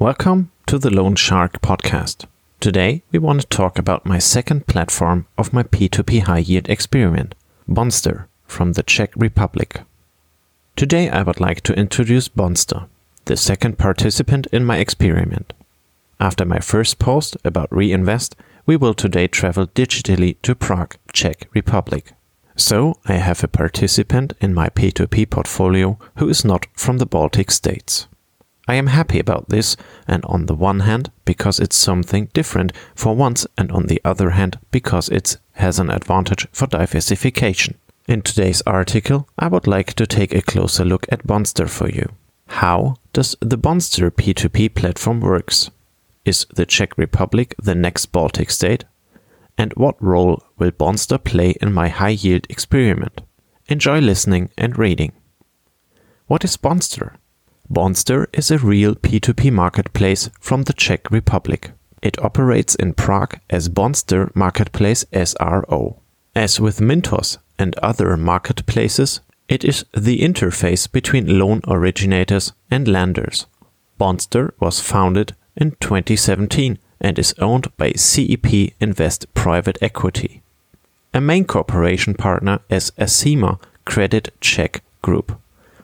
Welcome to the Loan Shark podcast. Today we want to talk about my second platform of my P2P high yield experiment, Bondster from the Czech Republic. Today I would like to introduce Bondster, the second participant in my experiment. After my first post about Reinvest, we will today travel digitally to Prague, Czech Republic. So I have a participant in my P2P portfolio who is not from the Baltic states. I am happy about this, and on the one hand, because it's something different for once, and on the other hand, because it has an advantage for diversification. In today's article, I would like to take a closer look at Bondster for you. How does the Bondster P2P platform works? Is the Czech Republic the next Baltic state? And what role will Bondster play in my high yield experiment? Enjoy listening and reading. What is Bondster? Bondster is a real P2P marketplace from the Czech Republic. It operates in Prague as Bondster Marketplace SRO. As with Mintos, and other marketplaces, it is the interface between loan originators and lenders. Bondster was founded in 2017 and is owned by CEP Invest Private Equity. A main cooperation partner is Acema Credit Czech Group,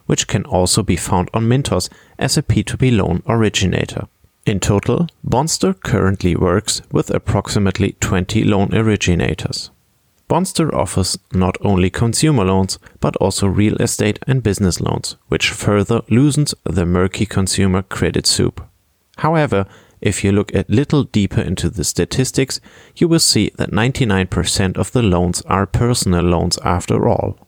which can also be found on Mintos as a P2P loan originator. In total, Bondster currently works with approximately 20 loan originators. Bondster offers not only consumer loans, but also real estate and business loans, which further loosens the murky consumer credit soup. However, if you look a little deeper into the statistics, you will see that 99% of the loans are personal loans after all.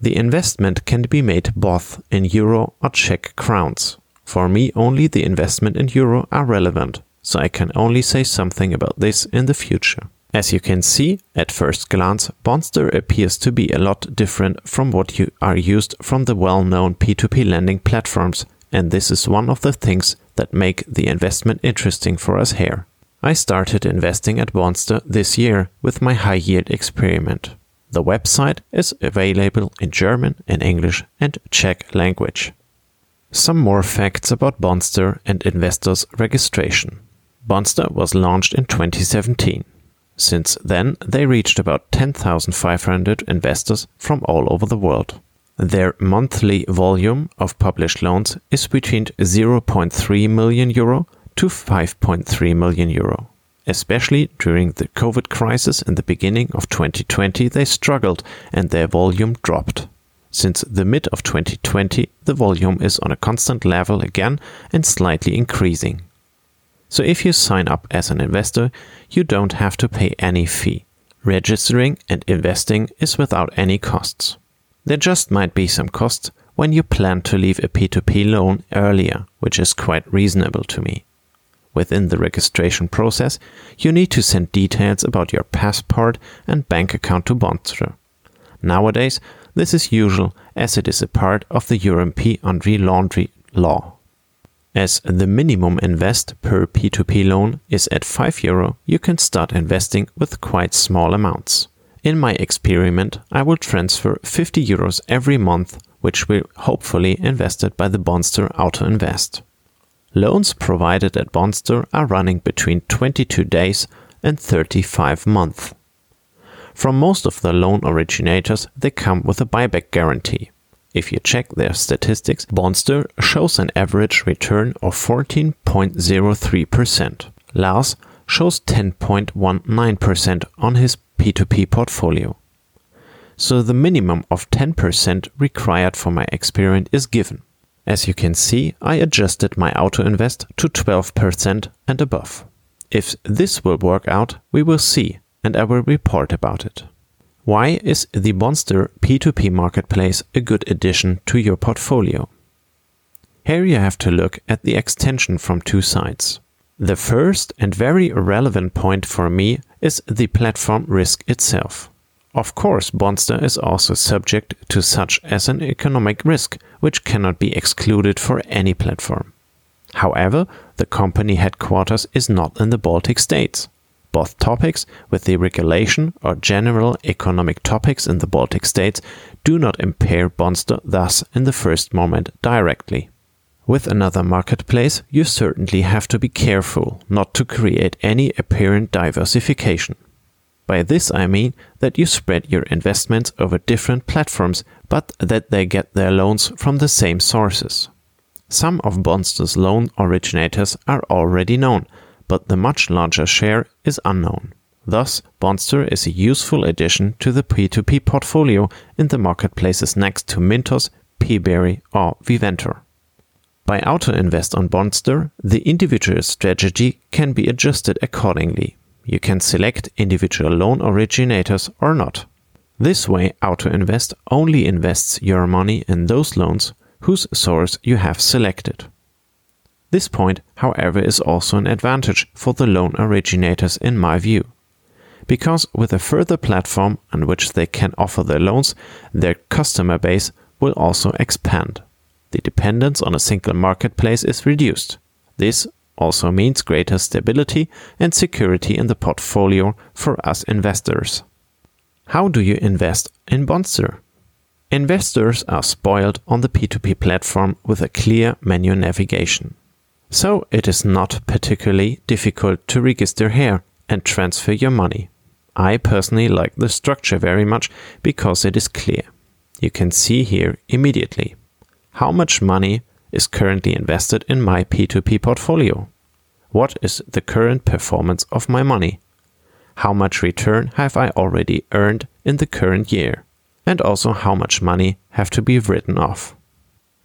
The investment can be made both in euro or Czech crowns. For me, only the investment in euro are relevant, so I can only say something about this in the future. As you can see, at first glance, Bondster appears to be a lot different from what you are used from the well-known P2P lending platforms, and this is one of the things that make the investment interesting for us here. I started investing at Bondster this year with my high yield experiment. The website is available in German, in English, and Czech language. Some more facts about Bondster and investors registration. Bondster was launched in 2017. Since then, they reached about 10,500 investors from all over the world. Their monthly volume of published loans is between 0.3 million euro to 5.3 million euro. Especially during the COVID crisis in the beginning of 2020, they struggled and their volume dropped. Since the mid of 2020, the volume is on a constant level again and slightly increasing. So if you sign up as an investor, you don't have to pay any fee. Registering and investing is without any costs. There just might be some costs when you plan to leave a P2P loan earlier, which is quite reasonable to me. Within the registration process, you need to send details about your passport and bank account to Bondster. Nowadays, this is usual as it is a part of the European anti-laundry law. As the minimum invest per P2P loan is at 5 euro, you can start investing with quite small amounts. In my experiment, I will transfer 50 euros every month, which will hopefully invested by the Bondster Auto Invest. Loans provided at Bondster are running between 22 days and 35 months. From most of the loan originators, they come with a buyback guarantee. If you check their statistics, Bondster shows an average return of 14.03%. Lars shows 10.19% on his P2P portfolio. So the minimum of 10% required for my experiment is given. As you can see, I adjusted my auto invest to 12% and above. If this will work out, we will see, and I will report about it. Why is the Bondster P2P marketplace a good addition to your portfolio? Here you have to look at the extension from two sides. The first and very relevant point for me is the platform risk itself. Of course, Bondster is also subject to such as an economic risk, which cannot be excluded for any platform. However, the company headquarters is not in the Baltic states. Both topics with the regulation or general economic topics in the Baltic states do not impair Bondster thus in the first moment directly. With another marketplace, you certainly have to be careful not to create any apparent diversification. By this I mean that you spread your investments over different platforms, but that they get their loans from the same sources. Some of Bondster's loan originators are already known, but the much larger share is unknown. Thus, Bondster is a useful addition to the P2P portfolio in the marketplaces next to Mintos, Peerberry, or Viventor. By auto invest on Bondster, the individual strategy can be adjusted accordingly you can select individual loan originators or not. This way, AutoInvest only invests your money in those loans whose source you have selected. This point, however, is also an advantage for the loan originators in my view. Because with a further platform on which they can offer their loans, their customer base will also expand. The dependence on a single marketplace is reduced. This also means greater stability and security in the portfolio for us investors. How do you invest in Bondster? Investors are spoiled on the P2P platform with a clear menu navigation. So it is not particularly difficult to register here and transfer your money. I personally like the structure very much because it is clear. You can see here immediately how much money is currently invested in my P2P portfolio? What is the current performance of my money? How much return have I already earned in the current year? And also how much money have to be written off?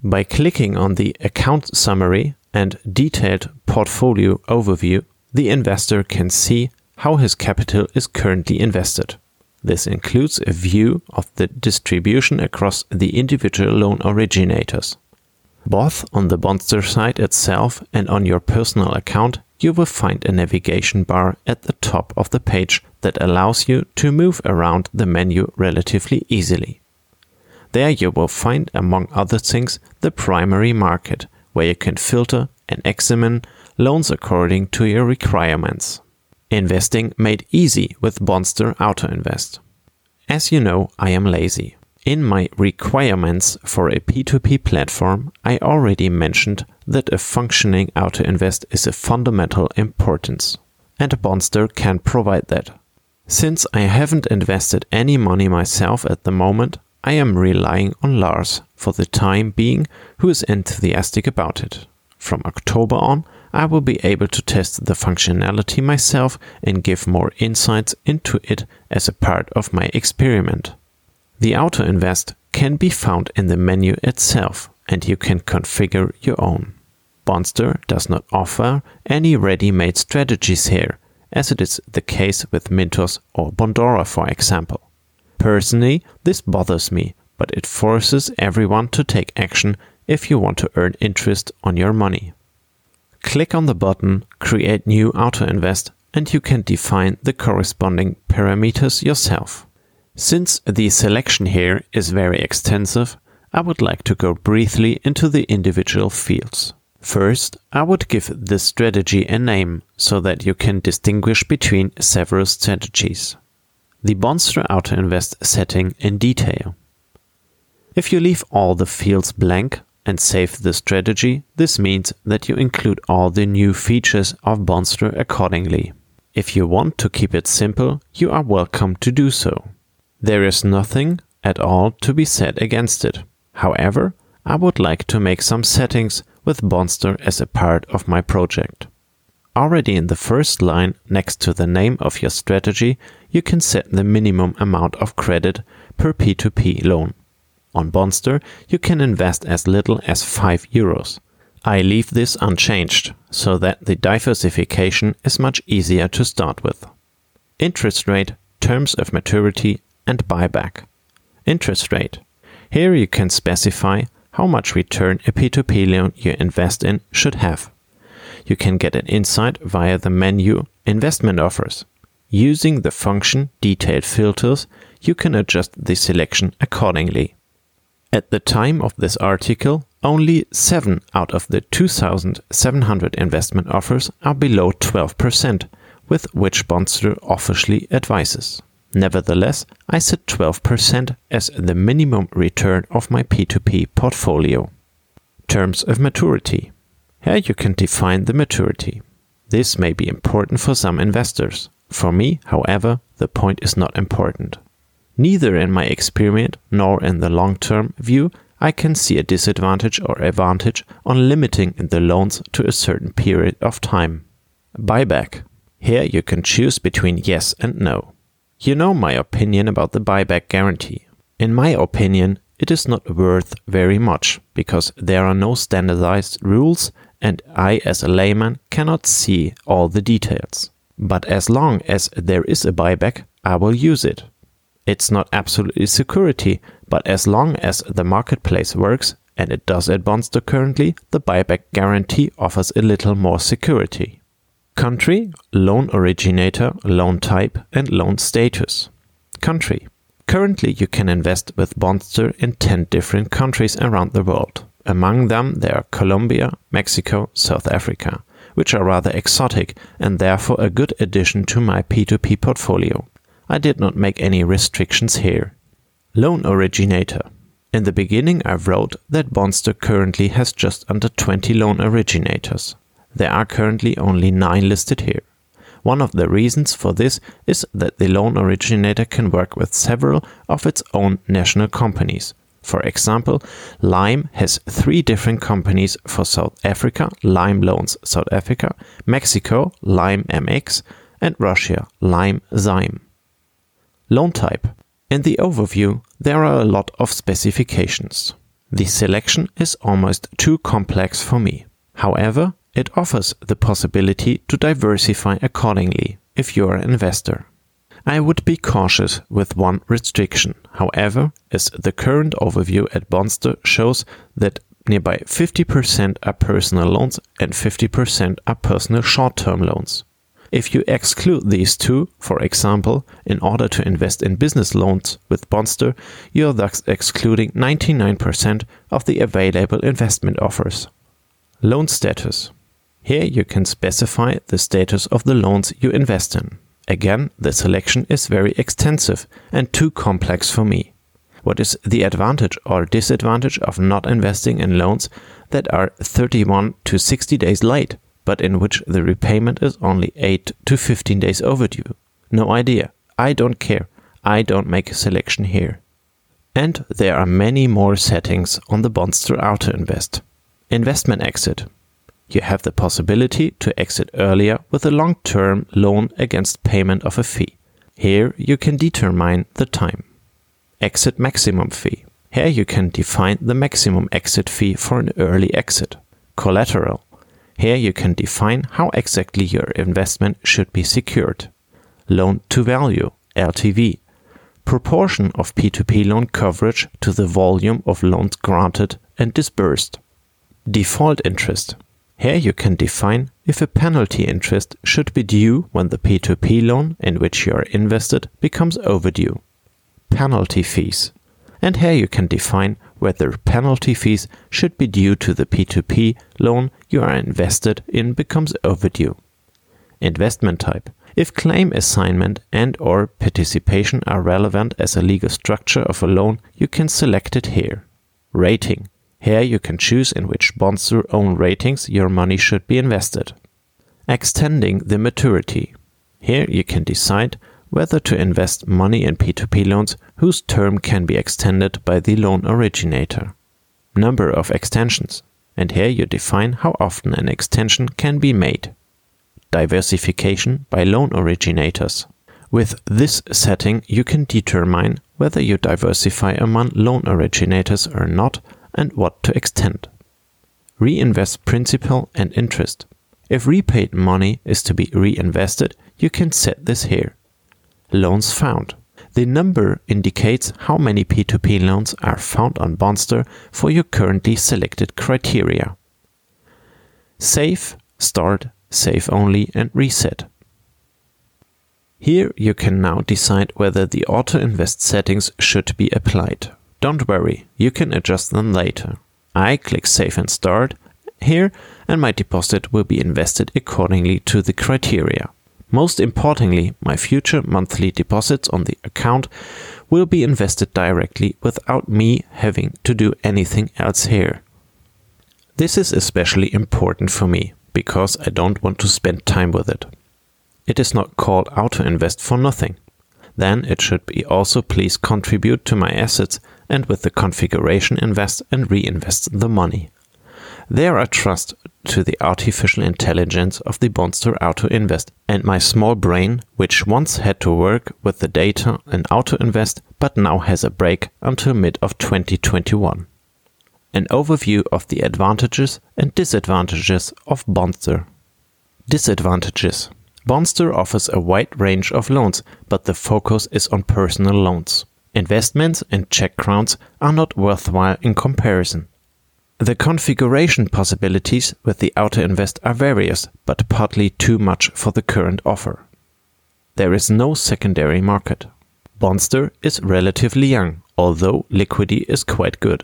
By clicking on the account summary and detailed portfolio overview, the investor can see how his capital is currently invested. This includes a view of the distribution across the individual loan originators. Both on the Bondster site itself and on your personal account, you will find a navigation bar at the top of the page that allows you to move around the menu relatively easily. There you will find, among other things, the primary market, where you can filter and examine loans according to your requirements. Investing made easy with Bondster Auto Invest. As you know, I am lazy. In my requirements for a P2P platform, I already mentioned that a functioning auto invest is of fundamental importance, and Bondster can provide that. Since I haven't invested any money myself at the moment, I am relying on Lars for the time being, who is enthusiastic about it. From October on, I will be able to test the functionality myself and give more insights into it as a part of my experiment. The auto invest can be found in the menu itself and you can configure your own. Bondster does not offer any ready-made strategies here, as it is the case with Mintos or Bondora for example. Personally, this bothers me, but it forces everyone to take action if you want to earn interest on your money. Click on the button Create New Auto Invest and you can define the corresponding parameters yourself. Since the selection here is very extensive, I would like to go briefly into the individual fields. First, I would give this strategy a name so that you can distinguish between several strategies. The Bondster Auto Invest setting in detail. If you leave all the fields blank and save the strategy, this means that you include all the new features of Bondster accordingly. If you want to keep it simple, you are welcome to do so. There is nothing at all to be said against it. However, I would like to make some settings with Bondster as a part of my project. Already in the first line next to the name of your strategy, you can set the minimum amount of credit per P2P loan. On Bondster, you can invest as little as 5 euros. I leave this unchanged so that the diversification is much easier to start with. Interest rate, terms of maturity, and buyback. Interest rate. Here you can specify how much return a P2P loan you invest in should have. You can get an insight via the menu Investment Offers. Using the function Detailed Filters, you can adjust the selection accordingly. At the time of this article, only 7 out of the 2,700 investment offers are below 12%, with which Bondster officially advises. Nevertheless, I set 12% as the minimum return of my P2P portfolio. Terms of maturity. Here you can define the maturity. This may be important for some investors. For me, however, the point is not important. Neither in my experience nor in the long term view I can see a disadvantage or advantage on limiting the loans to a certain period of time. Buyback. Here you can choose between yes and no. You know my opinion about the buyback guarantee. In my opinion, it is not worth very much because there are no standardized rules and I, as a layman, cannot see all the details. But as long as there is a buyback, I will use it. It's not absolutely security, but as long as the marketplace works, and it does at Bondster currently, the buyback guarantee offers a little more security. Country, loan originator, loan type, and loan status. Country. Currently, you can invest with Bondster in 10 different countries around the world. Among them, there are Colombia, Mexico, South Africa, which are rather exotic and therefore a good addition to my P2P portfolio. I did not make any restrictions here. Loan originator. In the beginning, I wrote that Bondster currently has just under 20 loan originators. There are currently only 9 listed here. One of the reasons for this is that the loan originator can work with several of its own national companies. For example, Lime has three different companies for South Africa Lime Loans South Africa, Mexico Lime MX, and Russia Lime Zaim. Loan type. In the overview, there are a lot of specifications. The selection is almost too complex for me. However, it offers the possibility to diversify accordingly if you are an investor. I would be cautious with one restriction, however, as the current overview at Bondster shows that nearby 50% are personal loans and 50% are personal short term loans. If you exclude these two, for example, in order to invest in business loans with Bondster, you are thus excluding 99% of the available investment offers. Loan status. Here you can specify the status of the loans you invest in. Again, the selection is very extensive and too complex for me. What is the advantage or disadvantage of not investing in loans that are 31 to 60 days late? but in which the repayment is only 8 to 15 days overdue. No idea. I don't care. I don't make a selection here. And there are many more settings on the Bondster Auto Invest. Investment exit. You have the possibility to exit earlier with a long term loan against payment of a fee. Here you can determine the time. Exit maximum fee. Here you can define the maximum exit fee for an early exit. Collateral. Here you can define how exactly your investment should be secured. Loan to value, LTV, proportion of P2P loan coverage to the volume of loans granted and disbursed. Default interest. Here you can define if a penalty interest should be due when the P2P loan in which you are invested becomes overdue. Penalty fees. And here you can define whether penalty fees should be due to the P2P loan you are invested in becomes overdue. Investment type. If claim assignment and or participation are relevant as a legal structure of a loan, you can select it here. Rating. Here you can choose in which Bondster own ratings your money should be invested. Extending the maturity. Here you can decide whether to invest money in P2P loans whose term can be extended by the loan originator. Number of extensions, and here you define how often an extension can be made. Diversification by loan originators. With this setting, you can determine whether you diversify among loan originators or not and what to extend. Reinvest principal and interest. If repaid money is to be reinvested, you can set this here. Loans found. The number indicates how many P2P loans are found on Bondster for your currently selected criteria. Save, Start, Save Only, and Reset. Here you can now decide whether the auto invest settings should be applied. Don't worry, you can adjust them later. I click Save and Start here, and my deposit will be invested accordingly to the criteria. Most importantly, my future monthly deposits on the account will be invested directly without me having to do anything else here. This is especially important for me because I don't want to spend time with it. It is not called auto invest for nothing. Then it should be also please contribute to my assets and with the configuration invest and reinvest the money. There I trust to the artificial intelligence of the Bondster Auto Invest and my small brain, which once had to work with the data in Auto Invest but now has a break until mid of 2021. An overview of the advantages and disadvantages of Bondster. Disadvantages Bondster offers a wide range of loans, but the focus is on personal loans. Investments and Czech crowns are not worthwhile in comparison. The configuration possibilities with the Auto Invest are various, but partly too much for the current offer. There is no secondary market. Bondster is relatively young, although liquidity is quite good.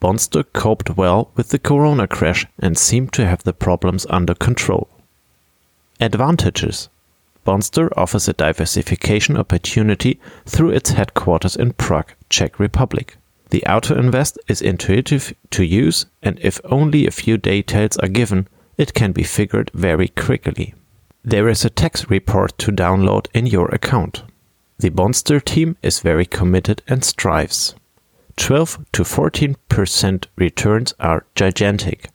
Bondster coped well with the corona crash and seemed to have the problems under control. Advantages Bondster offers a diversification opportunity through its headquarters in Prague, Czech Republic. The Auto Invest is intuitive to use, and if only a few details are given, it can be figured very quickly. There is a tax report to download in your account. The Bondster team is very committed and strives. 12 to 14% returns are gigantic.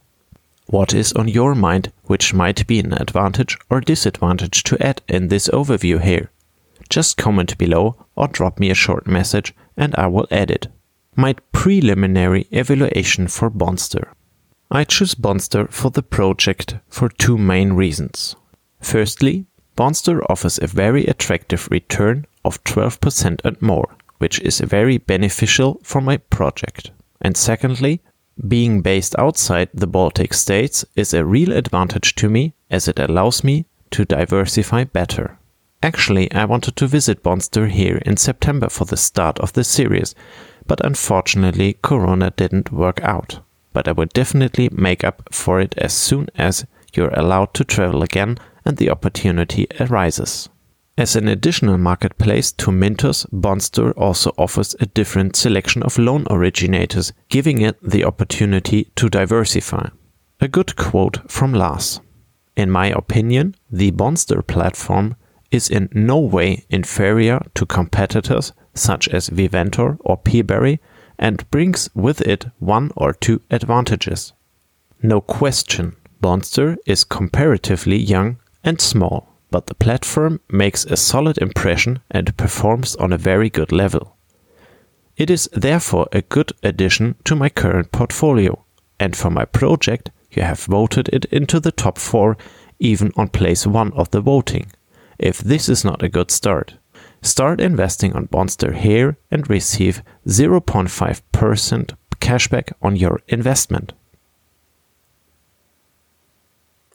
What is on your mind which might be an advantage or disadvantage to add in this overview here? Just comment below or drop me a short message and I will add it. My preliminary evaluation for Bondster. I choose Bondster for the project for two main reasons. Firstly, Bondster offers a very attractive return of 12% and more, which is very beneficial for my project. And secondly, being based outside the Baltic states is a real advantage to me as it allows me to diversify better. Actually, I wanted to visit Bondster here in September for the start of the series, but unfortunately, Corona didn't work out. But I will definitely make up for it as soon as you're allowed to travel again and the opportunity arises. As an additional marketplace to Mintos, Bondster also offers a different selection of loan originators, giving it the opportunity to diversify. A good quote from Lars. In my opinion, the Bondster platform is in no way inferior to competitors such as Viventor or Peerberry and brings with it one or two advantages. No question, Bondster is comparatively young and small but the platform makes a solid impression and performs on a very good level. It is therefore a good addition to my current portfolio, and for my project, you have voted it into the top 4 even on place 1 of the voting. If this is not a good start, start investing on Bondster here and receive 0.5% cashback on your investment.